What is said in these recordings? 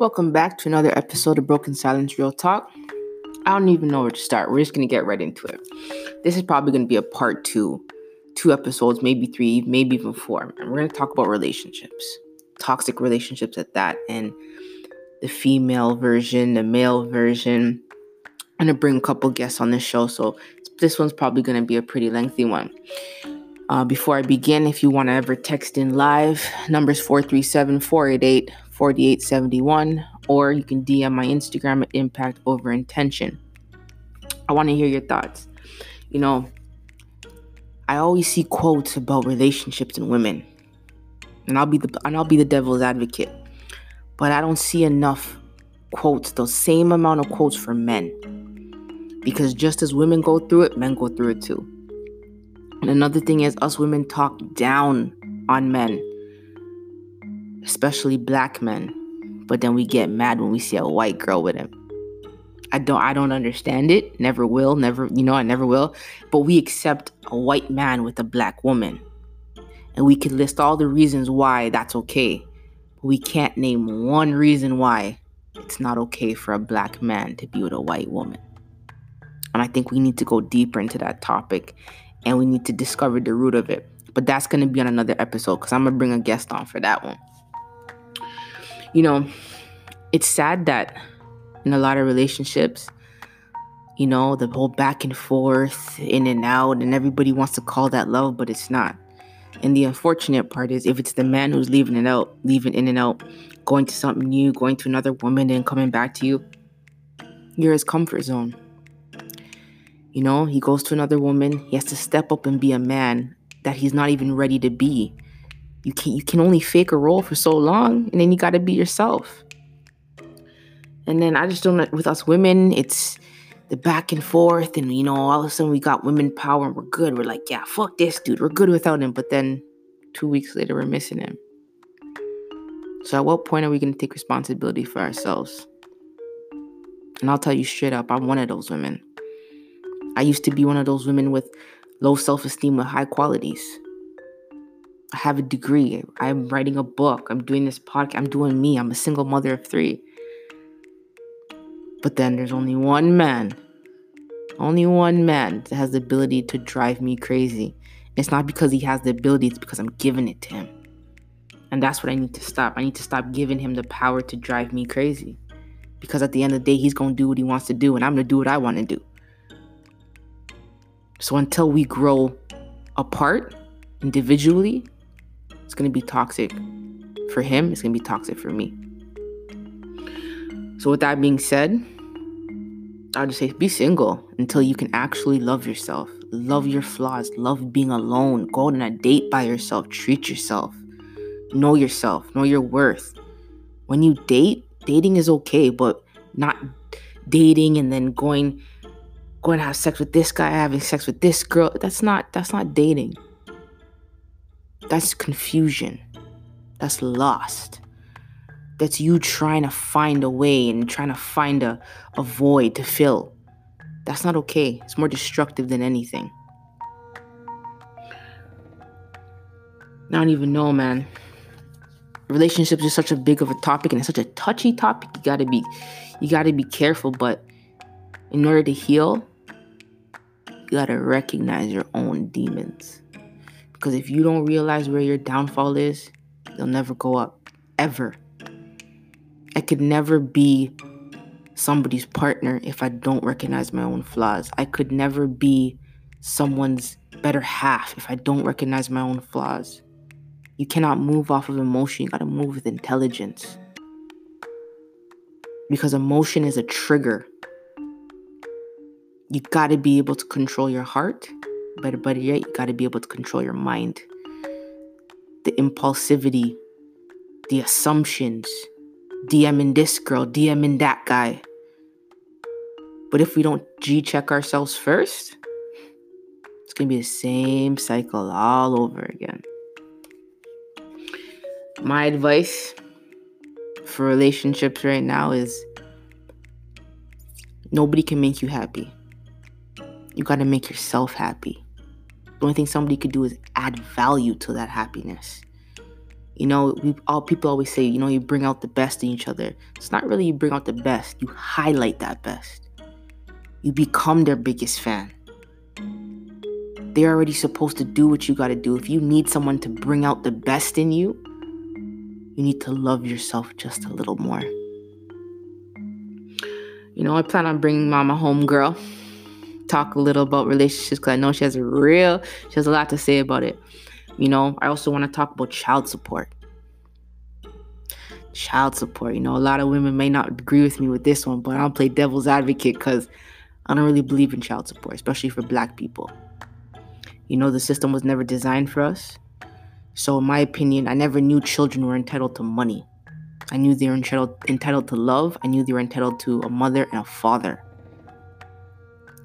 Welcome back to another episode of Broken Silence Real Talk. I don't even know where to start. We're just going to get right into it. This is probably going to be a part two, two episodes, maybe three, maybe even four. And we're going to talk about relationships, toxic relationships at that, and the female version, the male version. I'm going to bring a couple guests on this show, so this one's probably going to be a pretty lengthy one. Uh, before I begin, if you want to ever text in live, numbers 437 488 4871, or you can DM my Instagram at impact over intention. I want to hear your thoughts. You know, I always see quotes about relationships and women. And I'll be the and I'll be the devil's advocate. But I don't see enough quotes, the same amount of quotes for men. Because just as women go through it, men go through it too. And another thing is us women talk down on men especially black men. But then we get mad when we see a white girl with him. I don't I don't understand it. Never will, never, you know, I never will. But we accept a white man with a black woman. And we can list all the reasons why that's okay. But we can't name one reason why it's not okay for a black man to be with a white woman. And I think we need to go deeper into that topic and we need to discover the root of it. But that's going to be on another episode because I'm going to bring a guest on for that one you know, it's sad that in a lot of relationships, you know, the whole back and forth, in and out, and everybody wants to call that love, but it's not. And the unfortunate part is if it's the man who's leaving it out, leaving in and out, going to something new, going to another woman, and coming back to you, you're his comfort zone. You know, he goes to another woman, he has to step up and be a man that he's not even ready to be you can you can only fake a role for so long and then you got to be yourself. And then i just don't with us women it's the back and forth and you know all of a sudden we got women power and we're good. We're like yeah fuck this dude. We're good without him. But then two weeks later we're missing him. So at what point are we going to take responsibility for ourselves? And i'll tell you straight up i'm one of those women. I used to be one of those women with low self-esteem with high qualities I have a degree. I'm writing a book. I'm doing this podcast. I'm doing me. I'm a single mother of three. But then there's only one man, only one man that has the ability to drive me crazy. It's not because he has the ability, it's because I'm giving it to him. And that's what I need to stop. I need to stop giving him the power to drive me crazy. Because at the end of the day, he's going to do what he wants to do, and I'm going to do what I want to do. So until we grow apart individually, it's going to be toxic for him, it's going to be toxic for me. So, with that being said, I'll just say be single until you can actually love yourself, love your flaws, love being alone, go on a date by yourself, treat yourself, know yourself, know your worth. When you date, dating is okay, but not dating and then going going to have sex with this guy, having sex with this girl. That's not that's not dating. That's confusion. That's lost. That's you trying to find a way and trying to find a, a void to fill. That's not okay. It's more destructive than anything. I don't even know, man. Relationships is such a big of a topic and it's such a touchy topic. You gotta be you gotta be careful, but in order to heal, you gotta recognize your own demons. Because if you don't realize where your downfall is, you'll never go up. Ever. I could never be somebody's partner if I don't recognize my own flaws. I could never be someone's better half if I don't recognize my own flaws. You cannot move off of emotion, you gotta move with intelligence. Because emotion is a trigger. You gotta be able to control your heart Better, better yet, you got to be able to control your mind. The impulsivity, the assumptions, DMing this girl, DMing that guy. But if we don't G check ourselves first, it's to be the same cycle all over again. My advice for relationships right now is nobody can make you happy. You got to make yourself happy. The only thing somebody could do is add value to that happiness. You know, we all people always say, you know, you bring out the best in each other. It's not really you bring out the best, you highlight that best. You become their biggest fan. They're already supposed to do what you got to do. If you need someone to bring out the best in you, you need to love yourself just a little more. You know, I plan on bringing mama home, girl. Talk a little about relationships because I know she has a real, she has a lot to say about it. You know, I also want to talk about child support. Child support. You know, a lot of women may not agree with me with this one, but I'll play devil's advocate because I don't really believe in child support, especially for black people. You know, the system was never designed for us. So, in my opinion, I never knew children were entitled to money. I knew they were entitled, entitled to love. I knew they were entitled to a mother and a father.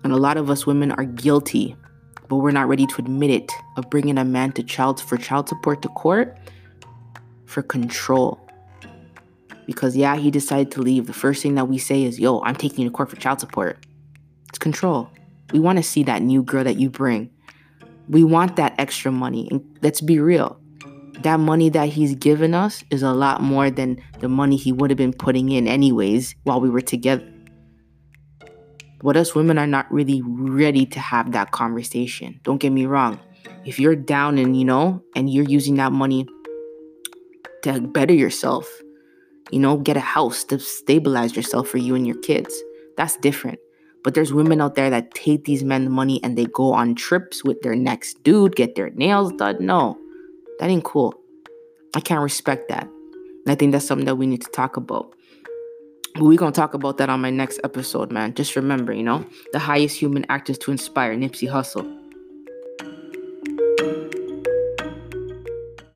And a lot of us women are guilty, but we're not ready to admit it, of bringing a man to child for child support to court for control. Because yeah, he decided to leave. The first thing that we say is, "Yo, I'm taking you to court for child support." It's control. We want to see that new girl that you bring. We want that extra money. And let's be real that money that he's given us is a lot more than the money he would have been putting in anyways while we were together. But us women are not really ready to have that conversation. Don't get me wrong. If you're down and you know, and you're using that money to better yourself, you know, get a house to stabilize yourself for you and your kids, that's different. But there's women out there that take these men money and they go on trips with their next dude, get their nails done. No, that ain't cool. I can't respect that. And I think that's something that we need to talk about. We're going to talk about that on my next episode, man. Just remember, you know, the highest human act is to inspire Nipsey Hussle.